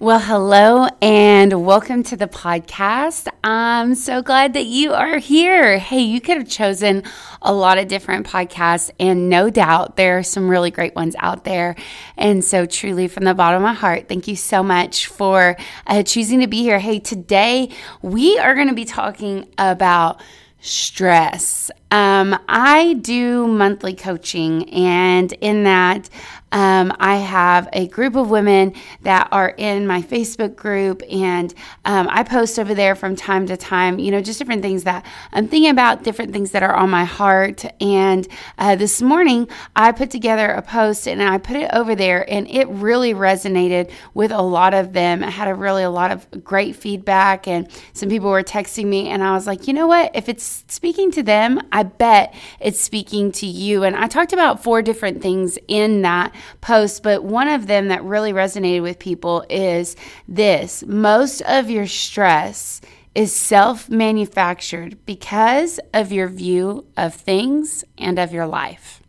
Well, hello and welcome to the podcast. I'm so glad that you are here. Hey, you could have chosen a lot of different podcasts, and no doubt there are some really great ones out there. And so, truly, from the bottom of my heart, thank you so much for uh, choosing to be here. Hey, today we are going to be talking about stress. Um, I do monthly coaching, and in that, um, I have a group of women that are in my Facebook group, and um, I post over there from time to time, you know, just different things that I'm thinking about, different things that are on my heart. And uh, this morning, I put together a post and I put it over there, and it really resonated with a lot of them. I had a really a lot of great feedback, and some people were texting me, and I was like, you know what? If it's speaking to them, bet it's speaking to you. And I talked about four different things in that post, but one of them that really resonated with people is this most of your stress is self manufactured because of your view of things and of your life.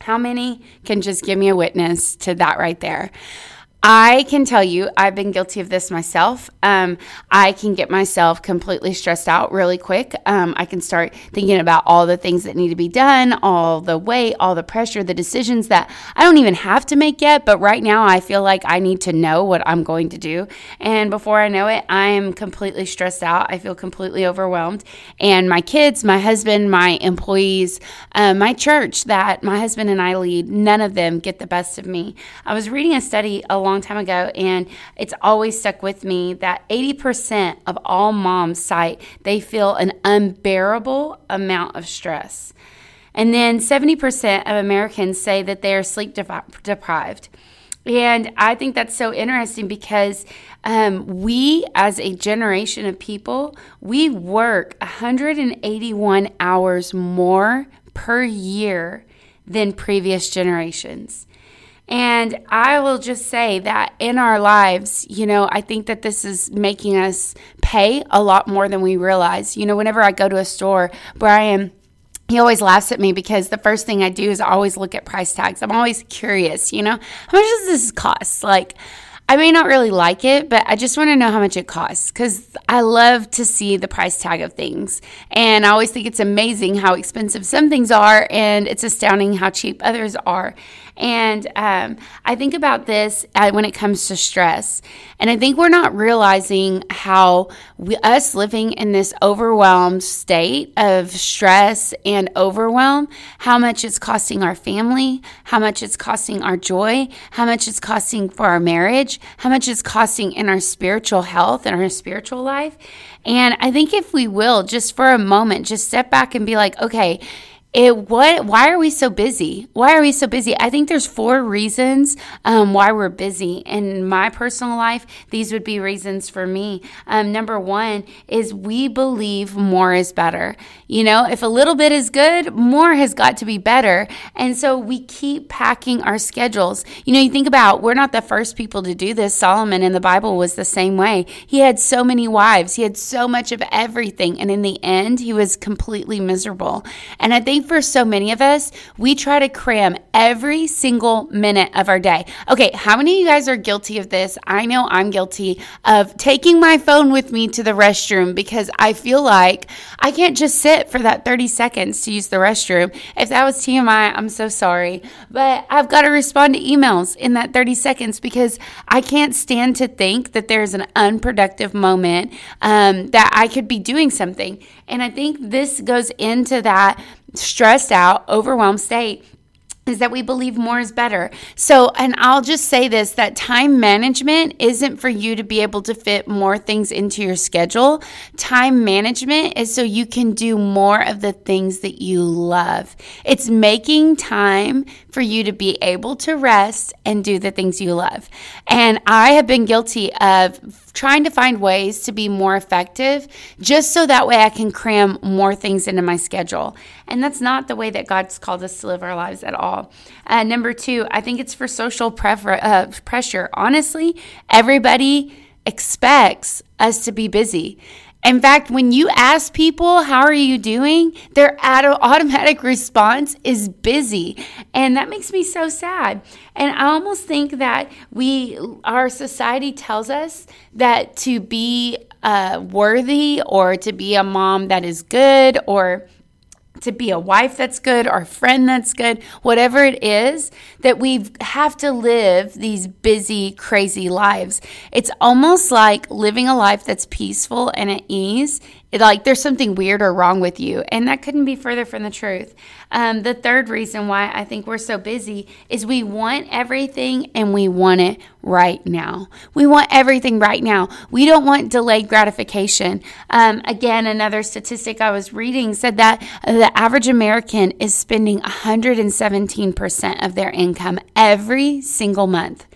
How many can just give me a witness to that right there? I can tell you, I've been guilty of this myself. Um, I can get myself completely stressed out really quick. Um, I can start thinking about all the things that need to be done, all the weight, all the pressure, the decisions that I don't even have to make yet. But right now, I feel like I need to know what I'm going to do. And before I know it, I am completely stressed out. I feel completely overwhelmed. And my kids, my husband, my employees, uh, my church that my husband and I lead, none of them get the best of me. I was reading a study along long time ago, and it's always stuck with me that 80% of all moms cite they feel an unbearable amount of stress. And then 70% of Americans say that they are sleep deprived. And I think that's so interesting because um, we, as a generation of people, we work 181 hours more per year than previous generations. And I will just say that in our lives, you know, I think that this is making us pay a lot more than we realize. You know, whenever I go to a store, Brian, he always laughs at me because the first thing I do is always look at price tags. I'm always curious, you know, how much does this cost? Like, I may not really like it, but I just want to know how much it costs because I love to see the price tag of things. And I always think it's amazing how expensive some things are, and it's astounding how cheap others are. And um, I think about this uh, when it comes to stress. And I think we're not realizing how we, us living in this overwhelmed state of stress and overwhelm, how much it's costing our family, how much it's costing our joy, how much it's costing for our marriage, how much it's costing in our spiritual health and our spiritual life. And I think if we will, just for a moment, just step back and be like, okay, it what why are we so busy? Why are we so busy? I think there's four reasons um, why we're busy. In my personal life these would be reasons for me. Um, number one is we believe more is better. You know if a little bit is good more has got to be better. And so we keep packing our schedules. You know you think about we're not the first people to do this. Solomon in the bible was the same way. He had so many wives. He had so much of everything. And in the end he was completely miserable. And i think think for so many of us, we try to cram every single minute of our day. Okay, how many of you guys are guilty of this? I know I'm guilty of taking my phone with me to the restroom because I feel like I can't just sit for that 30 seconds to use the restroom. If that was TMI, I'm so sorry. But I've got to respond to emails in that 30 seconds because I can't stand to think that there's an unproductive moment um, that I could be doing something. And I think this goes into that stressed out, overwhelmed state is that we believe more is better. So, and I'll just say this that time management isn't for you to be able to fit more things into your schedule. Time management is so you can do more of the things that you love. It's making time for you to be able to rest and do the things you love. And I have been guilty of trying to find ways to be more effective just so that way I can cram more things into my schedule. And that's not the way that God's called us to live our lives at all. Uh, number two, I think it's for social prefer- uh, pressure. Honestly, everybody expects us to be busy. In fact, when you ask people, how are you doing? Their automatic response is busy. And that makes me so sad. And I almost think that we, our society tells us that to be uh, worthy or to be a mom that is good or to be a wife that's good or a friend that's good, whatever it is, that we have to live these busy, crazy lives. It's almost like living a life that's peaceful and at ease like there's something weird or wrong with you. And that couldn't be further from the truth. Um, the third reason why I think we're so busy is we want everything and we want it right now. We want everything right now. We don't want delayed gratification. Um, again, another statistic I was reading said that the average American is spending 117% of their income every single month.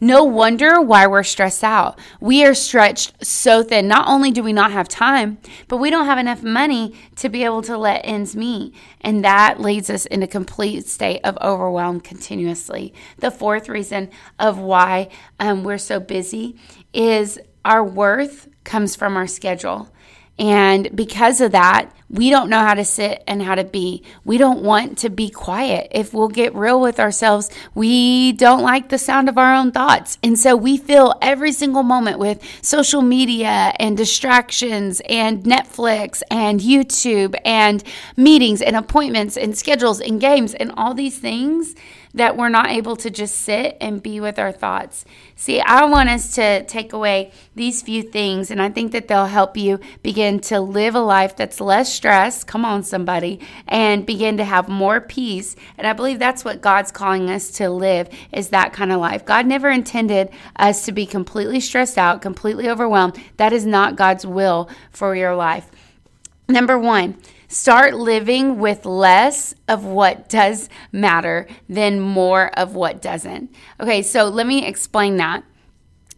No wonder why we're stressed out. We are stretched so thin. Not only do we not have time, but we don't have enough money to be able to let ends meet. And that leads us in a complete state of overwhelm continuously. The fourth reason of why um, we're so busy is our worth comes from our schedule. And because of that, we don't know how to sit and how to be. We don't want to be quiet. If we'll get real with ourselves, we don't like the sound of our own thoughts. And so we fill every single moment with social media and distractions and Netflix and YouTube and meetings and appointments and schedules and games and all these things that we're not able to just sit and be with our thoughts. See, I want us to take away these few things, and I think that they'll help you begin to live a life that's less stress. Come on, somebody, and begin to have more peace. And I believe that's what God's calling us to live is that kind of life. God never intended us to be completely stressed out, completely overwhelmed. That is not God's will for your life. Number one, Start living with less of what does matter than more of what doesn't. Okay, so let me explain that.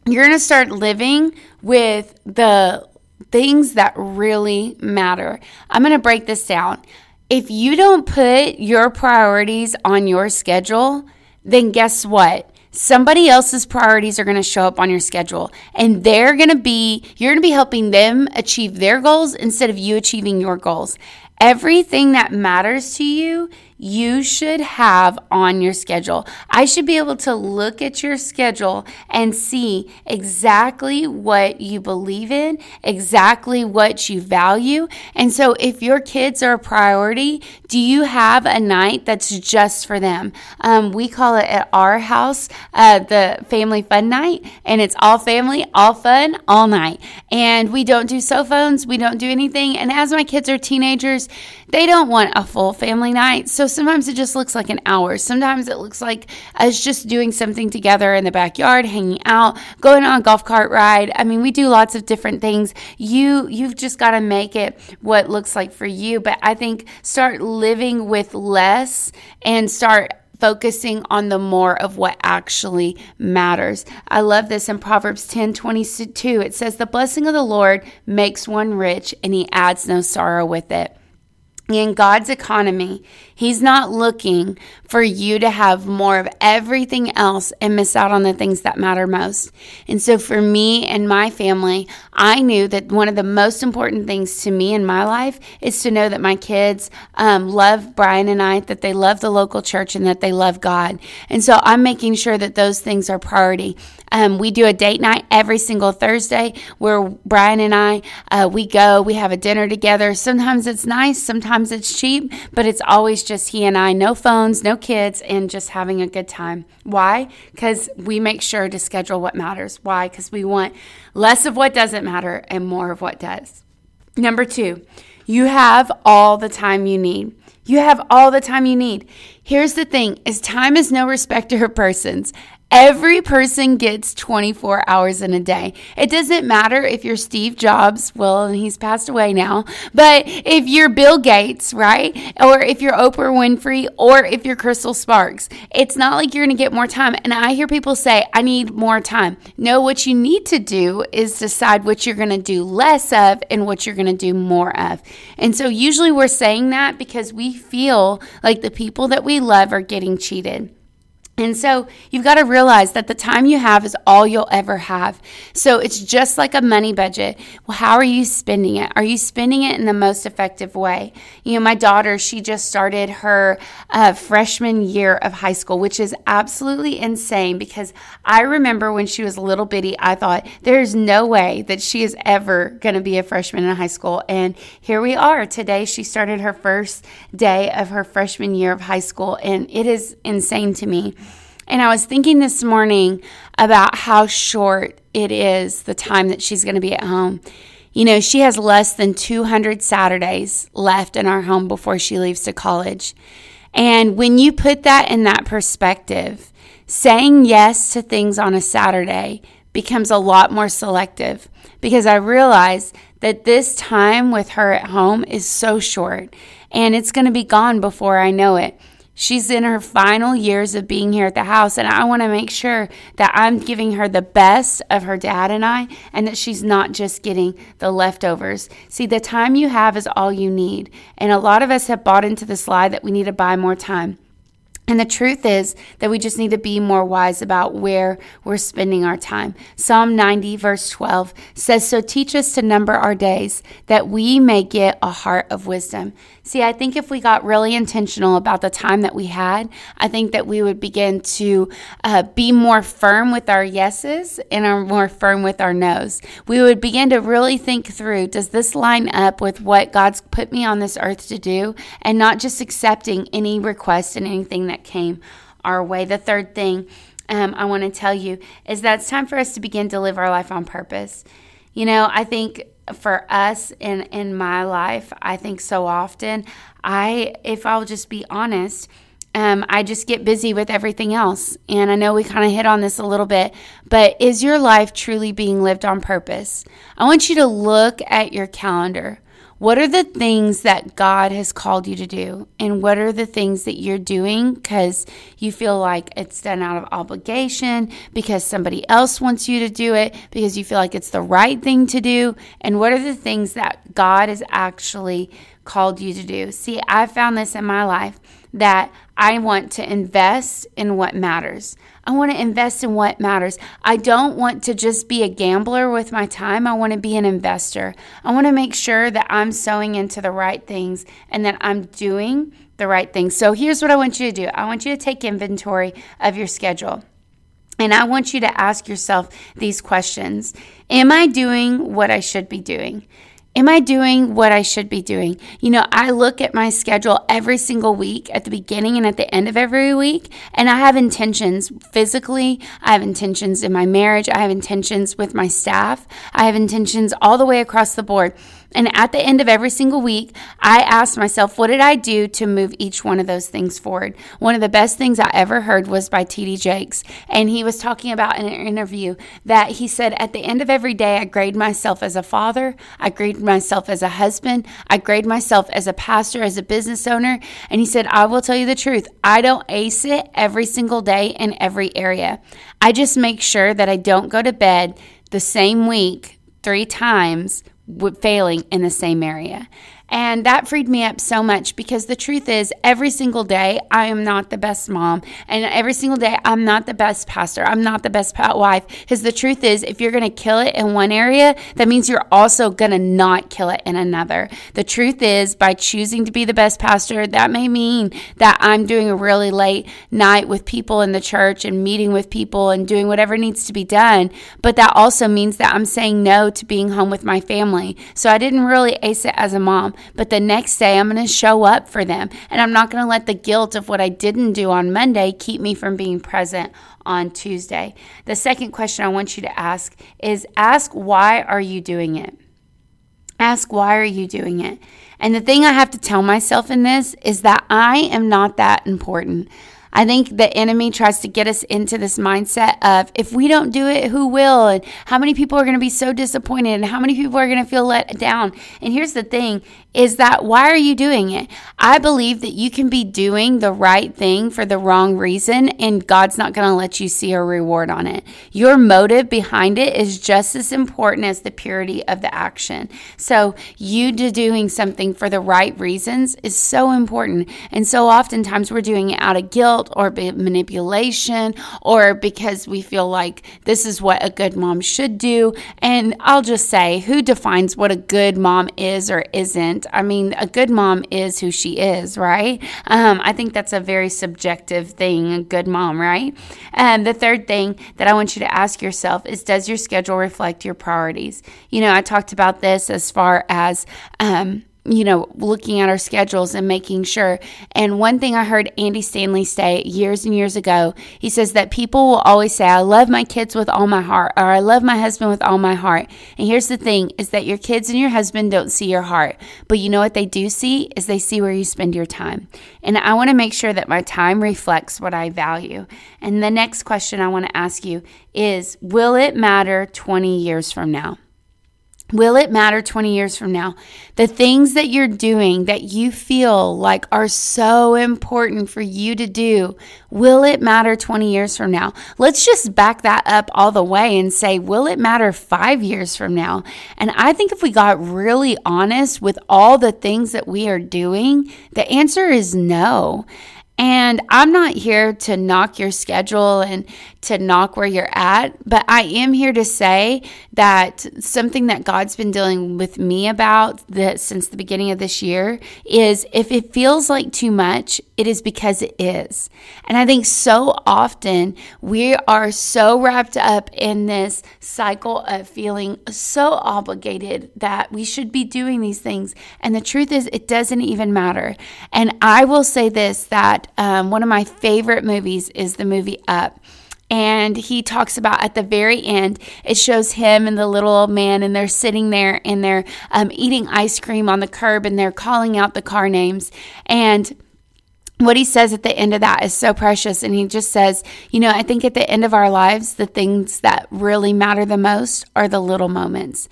You're going to start living with the things that really matter. I'm going to break this down. If you don't put your priorities on your schedule, then guess what? Somebody else's priorities are going to show up on your schedule. And they're going to be you're going to be helping them achieve their goals instead of you achieving your goals. Everything that matters to you you should have on your schedule. I should be able to look at your schedule and see exactly what you believe in, exactly what you value. And so, if your kids are a priority, do you have a night that's just for them? Um, we call it at our house uh, the family fun night, and it's all family, all fun, all night. And we don't do cell phones, we don't do anything. And as my kids are teenagers, they don't want a full family night. So sometimes it just looks like an hour. Sometimes it looks like us just doing something together in the backyard, hanging out, going on a golf cart ride. I mean, we do lots of different things. You you've just got to make it what looks like for you, but I think start living with less and start focusing on the more of what actually matters. I love this in Proverbs 10 22. It says, The blessing of the Lord makes one rich, and he adds no sorrow with it in God's economy, He's not looking for you to have more of everything else and miss out on the things that matter most. And so, for me and my family, I knew that one of the most important things to me in my life is to know that my kids um, love Brian and I, that they love the local church, and that they love God. And so, I'm making sure that those things are priority. Um, we do a date night every single Thursday where Brian and I uh, we go, we have a dinner together. Sometimes it's nice, sometimes it's cheap, but it's always just he and I, no phones, no kids, and just having a good time. Why? Because we make sure to schedule what matters. Why? Because we want less of what doesn't matter and more of what does. Number two, you have all the time you need. You have all the time you need. Here's the thing is time is no respecter of persons. Every person gets 24 hours in a day. It doesn't matter if you're Steve Jobs, well, he's passed away now, but if you're Bill Gates, right? Or if you're Oprah Winfrey, or if you're Crystal Sparks, it's not like you're going to get more time. And I hear people say, I need more time. No, what you need to do is decide what you're going to do less of and what you're going to do more of. And so usually we're saying that because we feel like the people that we love are getting cheated. And so you've got to realize that the time you have is all you'll ever have. So it's just like a money budget. Well, how are you spending it? Are you spending it in the most effective way? You know, my daughter, she just started her uh, freshman year of high school, which is absolutely insane because I remember when she was a little bitty, I thought there's no way that she is ever going to be a freshman in high school. And here we are. Today, she started her first day of her freshman year of high school, and it is insane to me. And I was thinking this morning about how short it is the time that she's going to be at home. You know, she has less than 200 Saturdays left in our home before she leaves to college. And when you put that in that perspective, saying yes to things on a Saturday becomes a lot more selective because I realize that this time with her at home is so short and it's going to be gone before I know it. She's in her final years of being here at the house, and I want to make sure that I'm giving her the best of her dad and I, and that she's not just getting the leftovers. See, the time you have is all you need. And a lot of us have bought into this lie that we need to buy more time. And the truth is that we just need to be more wise about where we're spending our time. Psalm 90, verse 12 says, So teach us to number our days that we may get a heart of wisdom. See, I think if we got really intentional about the time that we had, I think that we would begin to uh, be more firm with our yeses and are more firm with our nos. We would begin to really think through does this line up with what God's put me on this earth to do? And not just accepting any request and anything that came our way. The third thing um, I want to tell you is that it's time for us to begin to live our life on purpose. You know, I think for us in in my life, I think so often I if I'll just be honest, um, I just get busy with everything else. And I know we kind of hit on this a little bit, but is your life truly being lived on purpose? I want you to look at your calendar. What are the things that God has called you to do? And what are the things that you're doing because you feel like it's done out of obligation, because somebody else wants you to do it, because you feel like it's the right thing to do? And what are the things that God has actually called you to do? See, I found this in my life that I want to invest in what matters. I want to invest in what matters. I don't want to just be a gambler with my time. I want to be an investor. I want to make sure that I'm sowing into the right things and that I'm doing the right things. So here's what I want you to do I want you to take inventory of your schedule. And I want you to ask yourself these questions Am I doing what I should be doing? Am I doing what I should be doing? You know, I look at my schedule every single week at the beginning and at the end of every week, and I have intentions physically. I have intentions in my marriage. I have intentions with my staff. I have intentions all the way across the board. And at the end of every single week, I ask myself, what did I do to move each one of those things forward? One of the best things I ever heard was by T.D. Jakes. And he was talking about in an interview that he said, at the end of every day, I grade myself as a father, I grade myself as a husband, I grade myself as a pastor, as a business owner. And he said, I will tell you the truth, I don't ace it every single day in every area. I just make sure that I don't go to bed the same week three times failing in the same area. And that freed me up so much because the truth is, every single day, I am not the best mom. And every single day, I'm not the best pastor. I'm not the best wife. Because the truth is, if you're going to kill it in one area, that means you're also going to not kill it in another. The truth is, by choosing to be the best pastor, that may mean that I'm doing a really late night with people in the church and meeting with people and doing whatever needs to be done. But that also means that I'm saying no to being home with my family. So I didn't really ace it as a mom. But the next day, I'm going to show up for them. And I'm not going to let the guilt of what I didn't do on Monday keep me from being present on Tuesday. The second question I want you to ask is ask, why are you doing it? Ask, why are you doing it? And the thing I have to tell myself in this is that I am not that important. I think the enemy tries to get us into this mindset of if we don't do it, who will? And how many people are going to be so disappointed and how many people are going to feel let down? And here's the thing is that why are you doing it? I believe that you can be doing the right thing for the wrong reason and God's not going to let you see a reward on it. Your motive behind it is just as important as the purity of the action. So, you doing something for the right reasons is so important. And so oftentimes we're doing it out of guilt guilt or manipulation or because we feel like this is what a good mom should do. And I'll just say, who defines what a good mom is or isn't? I mean, a good mom is who she is, right? Um, I think that's a very subjective thing, a good mom, right? And the third thing that I want you to ask yourself is Does your schedule reflect your priorities? You know, I talked about this as far as, um, you know, looking at our schedules and making sure. And one thing I heard Andy Stanley say years and years ago, he says that people will always say, I love my kids with all my heart, or I love my husband with all my heart. And here's the thing is that your kids and your husband don't see your heart. But you know what they do see is they see where you spend your time. And I want to make sure that my time reflects what I value. And the next question I want to ask you is Will it matter 20 years from now? Will it matter 20 years from now? The things that you're doing that you feel like are so important for you to do, will it matter 20 years from now? Let's just back that up all the way and say, will it matter five years from now? And I think if we got really honest with all the things that we are doing, the answer is no. And I'm not here to knock your schedule and to knock where you're at, but I am here to say that something that God's been dealing with me about that since the beginning of this year is if it feels like too much, it is because it is. And I think so often we are so wrapped up in this cycle of feeling so obligated that we should be doing these things. And the truth is, it doesn't even matter. And I will say this that um, one of my favorite movies is the movie Up and he talks about at the very end it shows him and the little old man and they're sitting there and they're um, eating ice cream on the curb and they're calling out the car names and what he says at the end of that is so precious. And he just says, you know, I think at the end of our lives, the things that really matter the most are the little moments.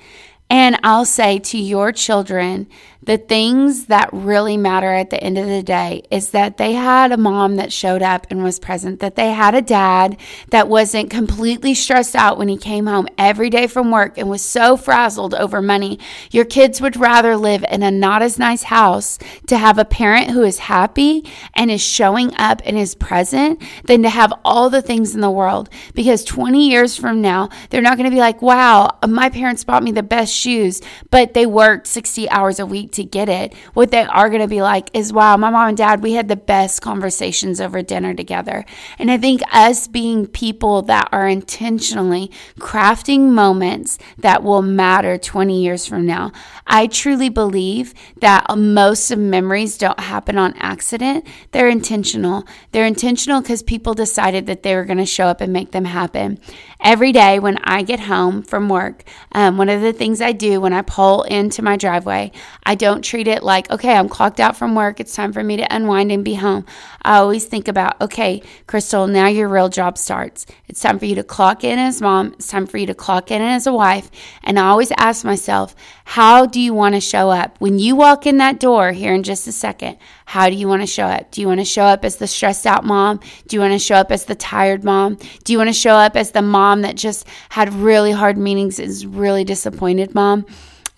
And I'll say to your children, the things that really matter at the end of the day is that they had a mom that showed up and was present, that they had a dad that wasn't completely stressed out when he came home every day from work and was so frazzled over money. Your kids would rather live in a not as nice house to have a parent who is happy and is showing up and is present than to have all the things in the world. Because 20 years from now, they're not going to be like, wow, my parents bought me the best shoes, but they worked 60 hours a week to get it. What they are going to be like is, wow, my mom and dad, we had the best conversations over dinner together. And I think us being people that are intentionally crafting moments that will matter 20 years from now, I truly believe that most of memories don't happen on accident. They're intentional. They're intentional because people decided that they were going to show up and make them happen. Every day when I get home from work, um, one of the things I do when I pull into my driveway, I don't treat it like, okay, I'm clocked out from work. It's time for me to unwind and be home. I always think about, okay, Crystal, now your real job starts. It's time for you to clock in as mom. It's time for you to clock in as a wife. And I always ask myself, how do you want to show up? When you walk in that door here in just a second, how do you want to show up? Do you want to show up as the stressed out mom? Do you want to show up as the tired mom? Do you want to show up as the mom that just had really hard meetings, is really disappointed mom?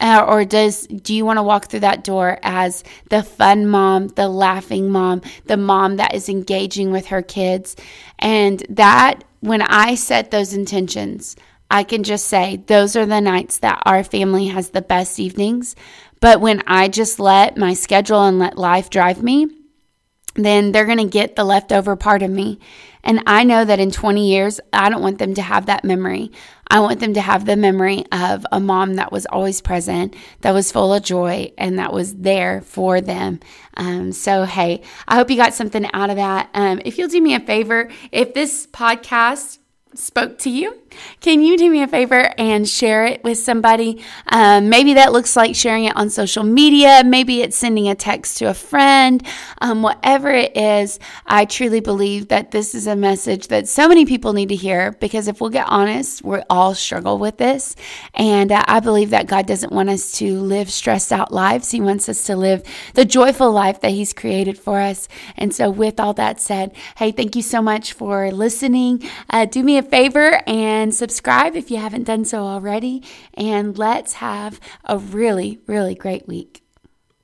Uh, or does do you want to walk through that door as the fun mom, the laughing mom, the mom that is engaging with her kids? And that when I set those intentions, I can just say those are the nights that our family has the best evenings. But when I just let my schedule and let life drive me, then they're going to get the leftover part of me. And I know that in 20 years, I don't want them to have that memory. I want them to have the memory of a mom that was always present, that was full of joy, and that was there for them. Um, so, hey, I hope you got something out of that. Um, if you'll do me a favor, if this podcast spoke to you, can you do me a favor and share it with somebody? Um, maybe that looks like sharing it on social media. Maybe it's sending a text to a friend. Um, whatever it is, I truly believe that this is a message that so many people need to hear because if we'll get honest, we all struggle with this. And uh, I believe that God doesn't want us to live stressed out lives. He wants us to live the joyful life that He's created for us. And so, with all that said, hey, thank you so much for listening. Uh, do me a favor and and subscribe if you haven't done so already. And let's have a really, really great week.